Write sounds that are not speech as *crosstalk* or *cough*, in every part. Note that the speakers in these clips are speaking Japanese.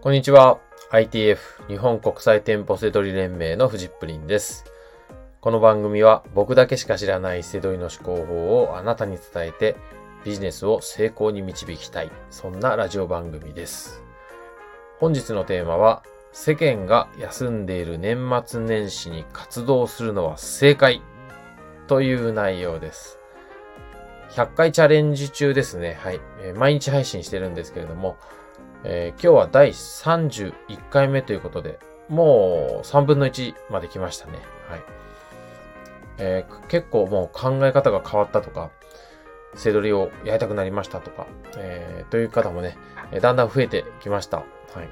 こんにちは。ITF 日本国際店舗セドリ連盟のフジップリンです。この番組は僕だけしか知らないセドリの思考法をあなたに伝えてビジネスを成功に導きたい。そんなラジオ番組です。本日のテーマは世間が休んでいる年末年始に活動するのは正解という内容です。100回チャレンジ中ですね。はい。毎日配信してるんですけれども、えー今日は第31回目ということで、もう3分の1まで来ましたね。はい。えー結構もう考え方が変わったとか、背取りをやりたくなりましたとか、えーという方もね、だんだん増えてきました。はい。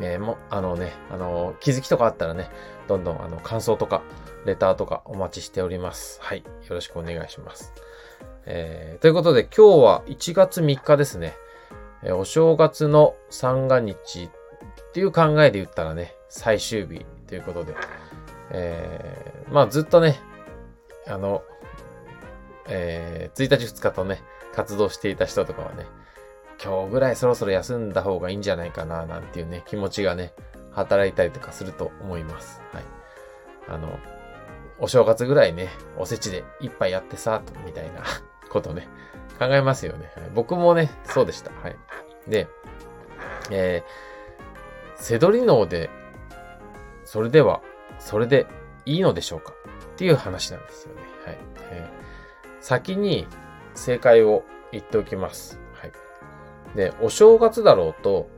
えーもう、あのね、あの気づきとかあったらね、どんどんあの感想とか、レターとかお待ちしております。はい。よろしくお願いします。えーということで今日は1月3日ですね。えお正月の三が日っていう考えで言ったらね、最終日ということで、えーまあずっとね、あの、えー1日2日とね、活動していた人とかはね、今日ぐらいそろそろ休んだ方がいいんじゃないかな、なんていうね、気持ちがね、働いたりとかすると思います。はい。あの、お正月ぐらいね、おせちで一杯やってさ、みたいな *laughs* ことね、考えますよね。僕もね、そうでした。はい。で、えー、せどり脳で、それでは、それでいいのでしょうか？っていう話なんですよね。はい。えー先に正解を言っておきます。はい。で、お正月だろうと、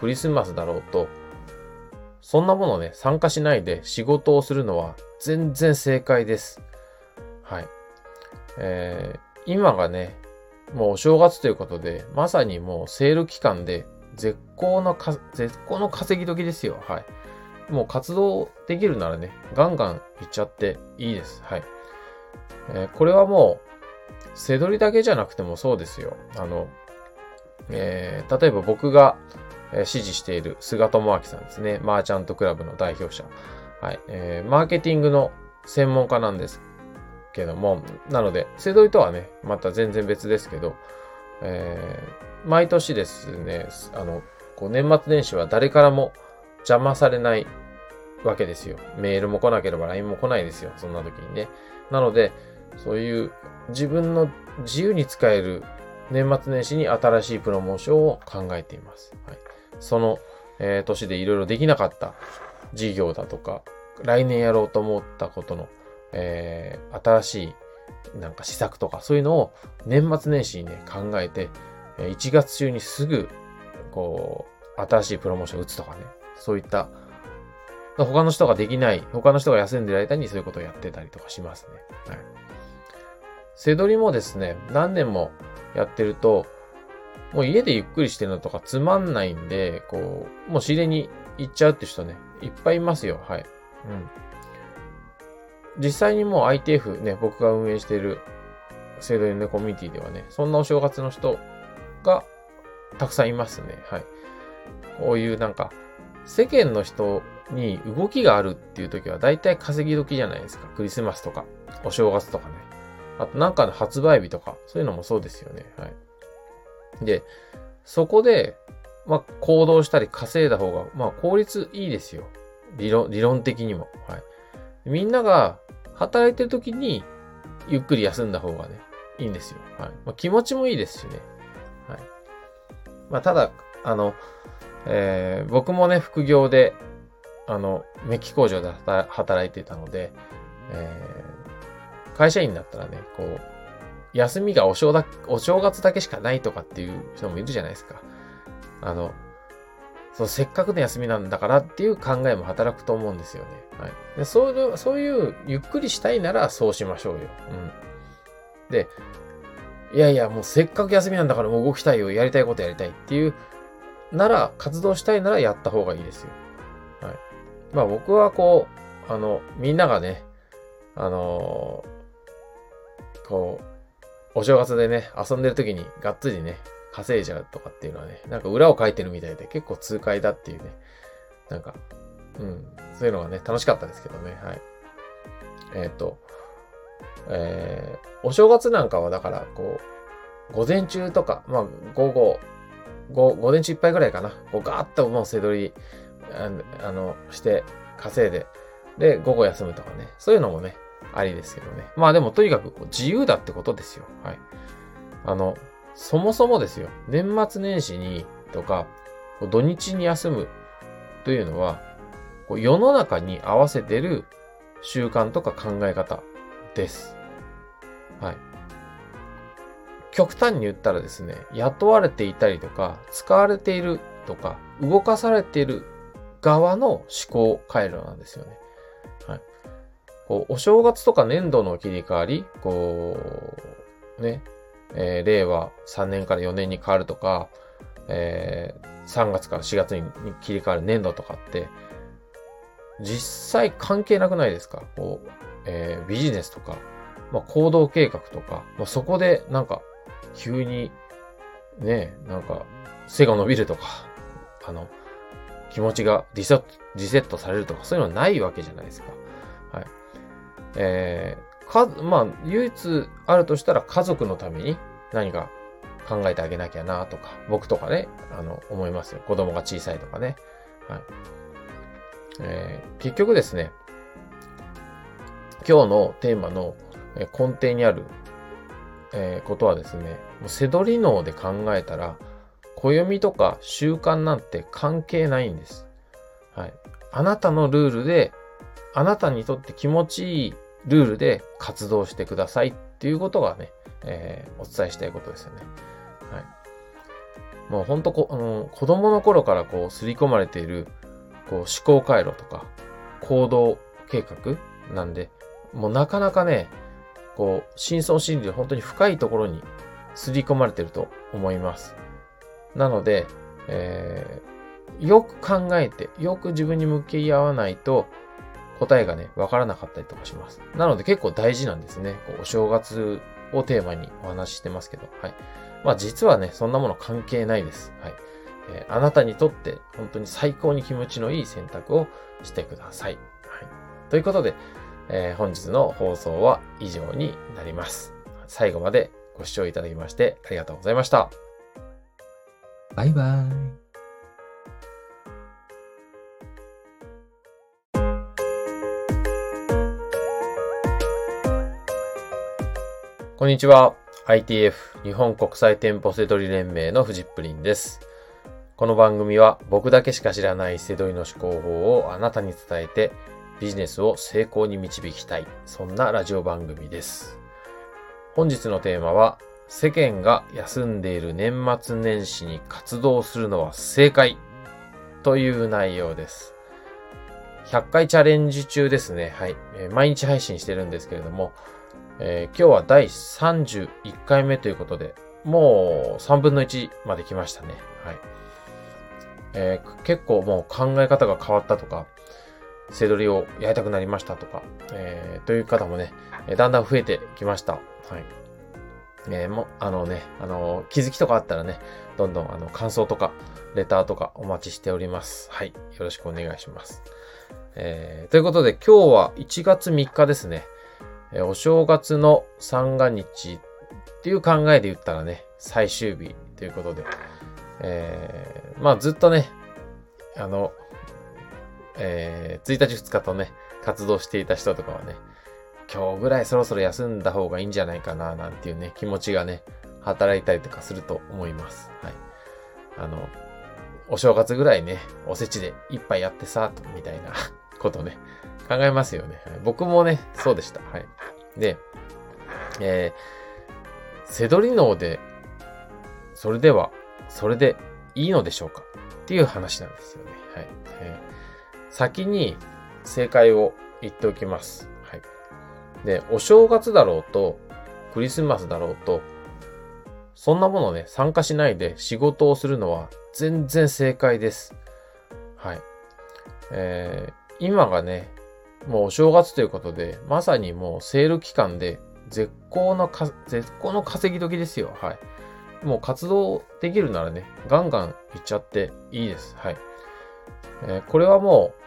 クリスマスだろうと、そんなものね、参加しないで仕事をするのは全然正解です。はい。えー今がね、もうお正月ということで、まさにもうセール期間で絶好のか、絶好の稼ぎ時ですよ。はい。もう活動できるならね、ガンガンいっちゃっていいです。はい。えーこれはもう、背取りだけじゃなくてもそうですよ。あの、えー例えば僕が、え支持している菅智明さんですね。マーチャントクラブの代表者。はい。えーマーケティングの専門家なんですけども、なので、背取りとはね、また全然別ですけど、えー毎年ですね、あの、こう年末年始は誰からも邪魔されないわけですよ。メールも来なければ LINE も来ないですよ。そんな時にね。なので、そういう自分の自由に使える年末年始に新しいプロモーションを考えています。はい、その、えー年でいろいろできなかった事業だとか、来年やろうと思ったことの、えー新しいなんか施策とかそういうのを年末年始にね考えて、1月中にすぐ、こう、新しいプロモーションを打つとかね、そういった他の人ができない、他の人が休んでる間にそういうことをやってたりとかしますね。はい。背取りもですね、何年もやってると、もう家でゆっくりしてるのとかつまんないんで、こう、もう仕入れに行っちゃうって人ね、いっぱいいますよ。はい。うん。実際にもう ITF ね、僕が運営している制度のコミュニティではね、そんなお正月の人がたくさんいますね。はい。こういうなんか、世間の人に動きがあるっていう時は大体稼ぎ時じゃないですか。クリスマスとか、お正月とかね。あとなんかの発売日とか、そういうのもそうですよね。はい。で、そこで、まあ、行動したり稼いだ方が、まあ、効率いいですよ。理論、理論的にも。はい。みんなが働いてる時に、ゆっくり休んだ方がね、いいんですよ。はい。まあ、気持ちもいいですしね。はい。まあ、ただ、あの、えー僕もね、副業で、あの、メッキ工場で働いてたので、えー会社員だったらね、こう、休みがお正だお正月だけしかないとかっていう人もいるじゃないですか。あの、そう、せっかくの休みなんだからっていう考えも働くと思うんですよね。はい。でそういう、そういう、ゆっくりしたいならそうしましょうよ。うん。で、いやいや、もうせっかく休みなんだからもう動きたいよ、やりたいことやりたいっていう、なら、活動したいならやった方がいいですよ。はい。まあ僕はこう、あの、みんながね、あのこう、お正月でね、遊んでる時にがっつりね、稼いじゃうとかっていうのはね、なんか裏を書いてるみたいで結構痛快だっていうね、なんか、うん、そういうのがね、楽しかったですけどね、はい。えっ、と、えーお正月なんかはだから、こう、午前中とか、まあ、午後5、5年中いっぱいぐらいかな。こうガーッともう背取り、あの、して稼いで、で、午後休むとかね。そういうのもね、ありですけどね。まあでもとにかく自由だってことですよ。はい。あの、そもそもですよ。年末年始にとか、土日に休むというのは、世の中に合わせてる習慣とか考え方です。はい。極端に言ったらですね、雇われていたりとか、使われているとか、動かされている側の思考回路なんですよね。はい。こう、お正月とか年度の切り替わり、こう、ね、えー、令和3年から4年に変わるとか、えー、3月から4月に切り替わる年度とかって、実際関係なくないですか？こう、えー、ビジネスとか、まあ、行動計画とか、まあ、そこでなんか、急に、ね、なんか、背が伸びるとか、あの、気持ちがリセット、リセットされるとか、そういうのはないわけじゃないですか。はい。えー、か、まあ、唯一あるとしたら家族のために何か考えてあげなきゃなとか、僕とかね、あの、思いますよ。子供が小さいとかね。はい。えー、結局ですね、今日のテーマの根底にある、えー、ことはですね、背取り脳で考えたら、暦とか習慣なんて関係ないんです。はい。あなたのルールで、あなたにとって気持ちいいルールで活動してくださいっていうことがね、えー、お伝えしたいことですよね。はい。もうほんとこ、あの、子供の頃からこう、刷り込まれている、こう、思考回路とか、行動計画なんで、もうなかなかね、こう、深層心理で本当に深いところに刷り込まれてると思います。なので、えー、よく考えて、よく自分に向き合わないと、答えがね、わからなかったりとかします。なので結構大事なんですね。こうお正月をテーマにお話ししてますけど、はい。まあ実はね、そんなもの関係ないです。はい。えー、あなたにとって本当に最高に気持ちのいい選択をしてください。はい。ということで、えー、本日の放送は以上になります。最後までご視聴いただきましてありがとうございました。バイバイ。こんにちは。ITF 日本国際店舗セドリ連盟のフジップリンです。この番組は僕だけしか知らないセドリの思考法をあなたに伝えてビジネスを成功に導きたい。そんなラジオ番組です。本日のテーマは世間が休んでいる年末年始に活動するのは正解という内容です。100回チャレンジ中ですね。はい。毎日配信してるんですけれども、えー、今日は第31回目ということで、もう3分の1まで来ましたね。はい。えー、結構もう考え方が変わったとか、背取りをやりたくなりましたとか、えー、という方もね、だんだん増えてきました。はい。えー、も、あのね、あの、気づきとかあったらね、どんどんあの、感想とか、レターとかお待ちしております。はい。よろしくお願いします。えー、ということで今日は1月3日ですね。え、お正月の三が日っていう考えで言ったらね、最終日ということで、えー、まあずっとね、あの、えー、1日2日とね、活動していた人とかはね、今日ぐらいそろそろ休んだ方がいいんじゃないかな、なんていうね、気持ちがね、働いたりとかすると思います。はい。あの、お正月ぐらいね、おせちで一杯やってさ、みたいなことね、考えますよね。僕もね、そうでした。はい。で、えー、セドリ脳で、それでは、それでいいのでしょうかっていう話なんですよね。はい。えー、先に正解を言っておきます。はいで、お正月だろうと、クリスマスだろうと、そんなものね、参加しないで仕事をするのは全然正解です。はい。えー、今がね、もうお正月ということで、まさにもうセール期間で絶好のか、絶好の稼ぎ時ですよ。はい。もう活動できるならね、ガンガン行っちゃっていいです。はい。えー、これはもう、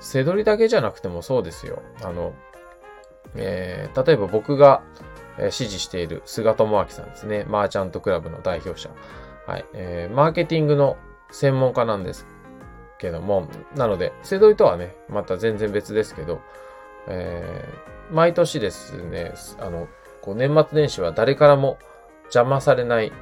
背取りだけじゃなくてもそうですよ。あの、えー、例えば僕が、え支持している菅智明さんですね。マーチャントクラブの代表者。はい。えー、マーケティングの専門家なんですけども、なので、セドリとはね、また全然別ですけど、えー、毎年ですね、あの、こう年末年始は誰からも邪魔されない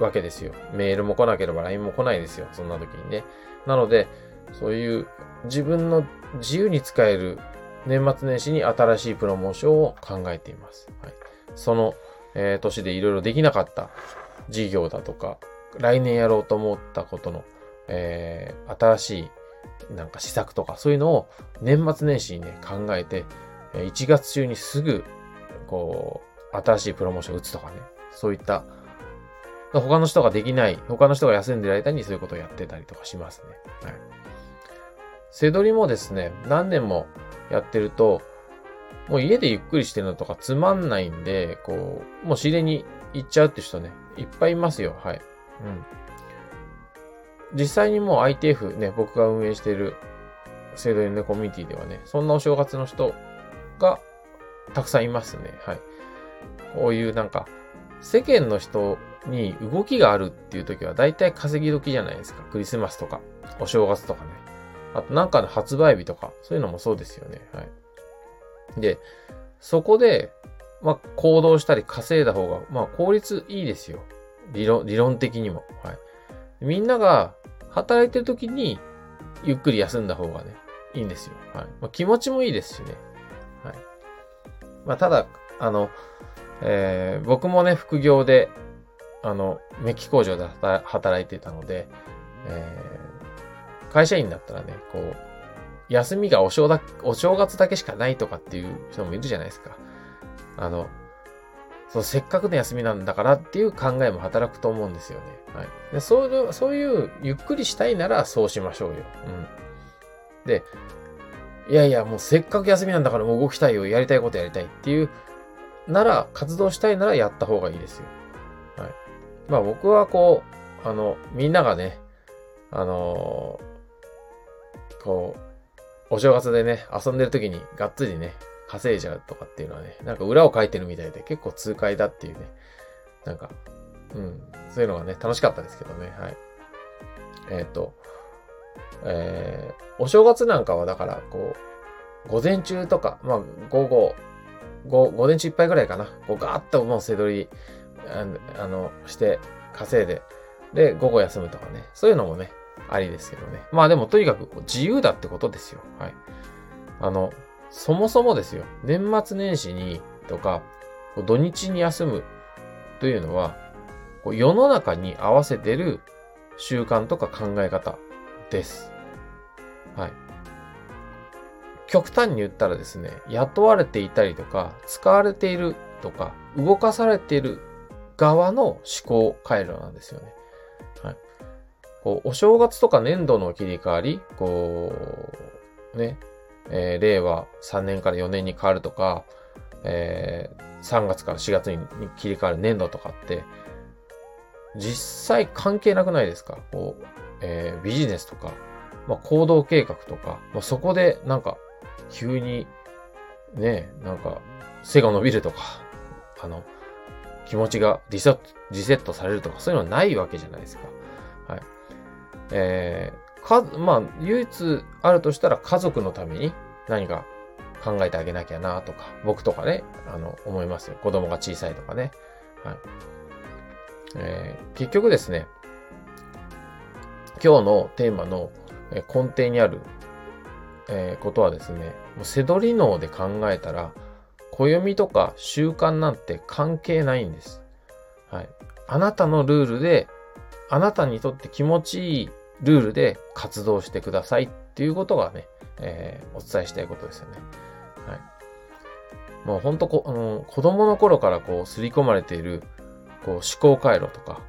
わけですよ。メールも来なければ LINE も来ないですよ。そんな時にね。なので、そういう自分の自由に使える年末年始に新しいプロモーションを考えています。はい、その、えー、年でいろいろできなかった事業だとか、来年やろうと思ったことの、えー、新しいなんか施策とか、そういうのを年末年始にね、考えて、1月中にすぐ、こう、新しいプロモーションを打つとかね、そういった他の人ができない、他の人が休んでる間にそういうことをやってたりとかしますね。はい。背取りもですね、何年もやってると、もう家でゆっくりしてるのとかつまんないんで、こう、もう自然に行っちゃうって人ね、いっぱいいますよ。はい。うん。実際にもう ITF ね、僕が運営している制度のコミュニティではね、そんなお正月の人がたくさんいますね。はい。こういうなんか、世間の人に動きがあるっていう時は大体稼ぎ時じゃないですか。クリスマスとか、お正月とかね。あとなんかの発売日とか、そういうのもそうですよね。はい。で、そこで、まあ、行動したり稼いだ方が、まあ、効率いいですよ。理論、理論的にも。はい。みんなが働いてる時に、ゆっくり休んだ方がね、いいんですよ。はい。まあ、気持ちもいいですしね。はい。まあ、ただ、あの、えー、僕もね、副業で、あの、メッキ工場で働いてたので、えー、会社員だったらね、こう、休みがお正だお正月だけしかないとかっていう人もいるじゃないですか。あの、そう、せっかくの休みなんだからっていう考えも働くと思うんですよね。はい。でそういう、そういう、ゆっくりしたいならそうしましょうよ。うん。で、いやいや、もうせっかく休みなんだからもう動きたいよ、やりたいことやりたいっていう、なら、活動したいならやった方がいいですよ。はいまあ僕はこう、あの、みんながね、あのー、こう、お正月でね、遊んでる時にがっつりね、稼いじゃうとかっていうのはね、なんか裏を書いてるみたいで結構痛快だっていうね、なんか、うん、そういうのがね、楽しかったですけどね、はい。えっ、ー、と、えー、お正月なんかはだから、こう、午前中とか、まあ、午後、午前中いっぱいぐらいかな、こうガーッともう背取りあの、して稼いで、で、午後休むとかね。そういうのもね、ありですけどね。まあでもとにかく自由だってことですよ。はい。あの、そもそもですよ。年末年始にとか、土日に休むというのは、世の中に合わせてる習慣とか考え方です。はい。極端に言ったらですね、雇われていたりとか、使われているとか、動かされている側の思考回路なんですよね。はい。こう、お正月とか年度の切り替わり、こう、ね、えー、令和3年から4年に変わるとか、えー、3月から4月に切り替わる年度とかって、実際関係なくないですか？こう、えー、ビジネスとか、まあ、行動計画とか、まあ、そこでなんか、急に、ね、なんか、背が伸びるとか、あの、気持ちがリセット、されるとか、そういうのはないわけじゃないですか。はい。え、か、まあ、唯一あるとしたら家族のために何か考えてあげなきゃなとか、僕とかね、あの、思いますよ。子供が小さいとかね。はい。えー、結局ですね、今日のテーマの根底にある、えー、ことはですね、もう背取り脳で考えたら、暦とか習慣なんて関係ないんです。はい。あなたのルールで、あなたにとって気持ちいいルールで活動してくださいっていうことがね、えー、お伝えしたいことですよね。はい。もうほんとこ、あの、子供の頃からこう、刷り込まれている、こう、思考回路とか、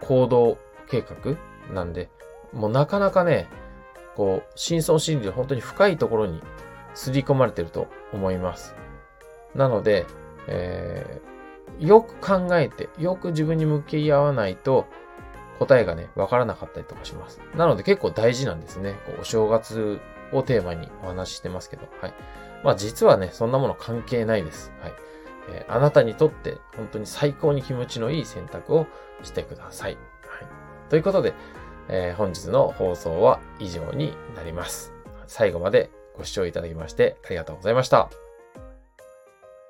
行動計画なんで、もうなかなかね、こう、深層心理で本当に深いところに刷り込まれてると思います。なので、えー、よく考えて、よく自分に向き合わないと、答えがね、わからなかったりとかします。なので結構大事なんですね。こうお正月をテーマにお話ししてますけど。はい。まあ実はね、そんなもの関係ないです。はい。えーあなたにとって本当に最高に気持ちのいい選択をしてください。はい。ということで、えー本日の放送は以上になります。最後までご視聴いただきましてありがとうございました。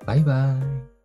バイバーイ。